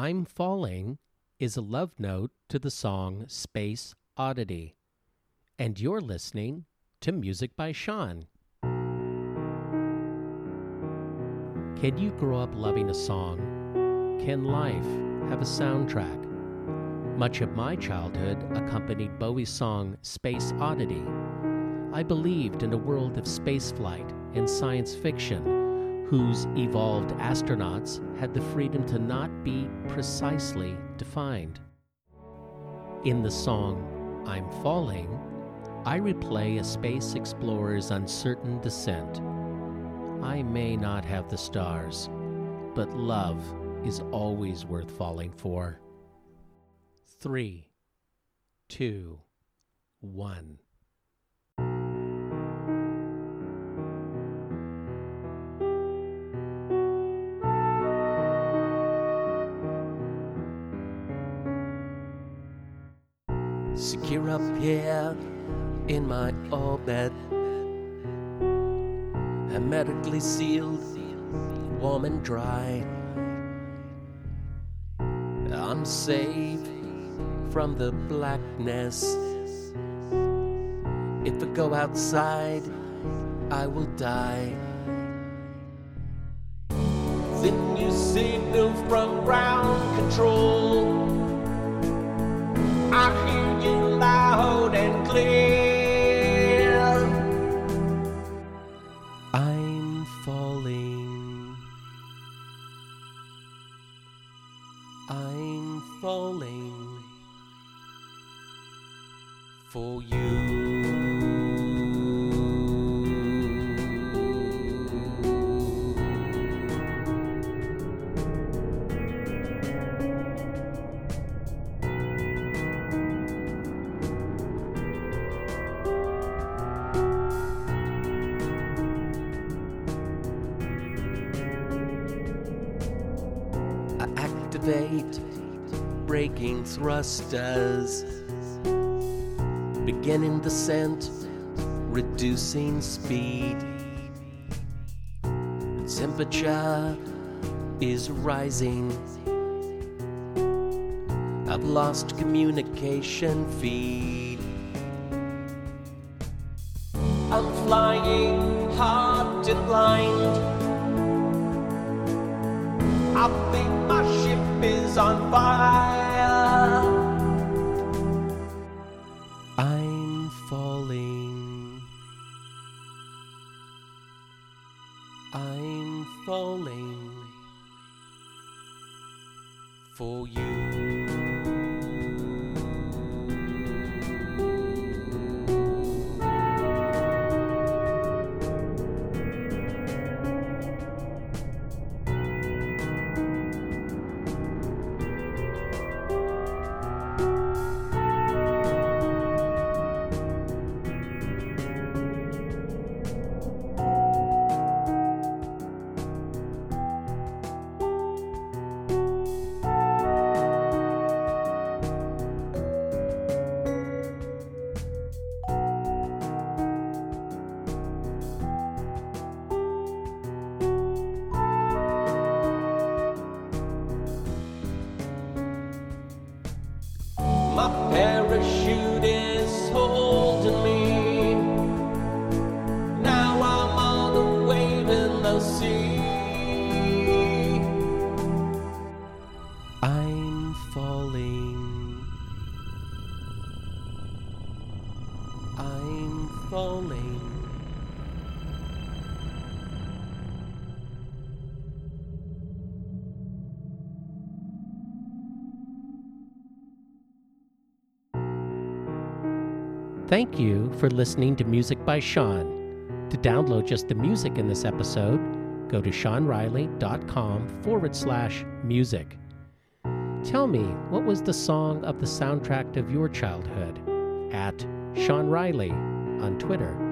I'm Falling is a love note to the song Space Oddity. And you're listening to Music by Sean. Can you grow up loving a song? Can life have a soundtrack? Much of my childhood accompanied Bowie's song Space Oddity. I believed in a world of spaceflight and science fiction whose evolved astronauts had the freedom to not be precisely defined. In the song I'm Falling, I replay a space explorer's uncertain descent. I may not have the stars, but love is always worth falling for. Three, two, one. Secure up here in my orbit, hermetically sealed, warm and dry. I'm safe from the blackness. If I go outside, I will die. The new signal from ground control. I hear you loud and clear. I'm falling. I'm falling for you. Activate braking thrusters, beginning descent, reducing speed. Temperature is rising. I've lost communication feed. I'm flying hard and blind. I think my is on fire. I'm falling. I'm falling for you. I'm falling. I'm falling. Thank you for listening to Music by Sean. To download just the music in this episode, go to seanriley.com forward slash music. Tell me, what was the song of the soundtrack of your childhood? At Sean Riley on Twitter.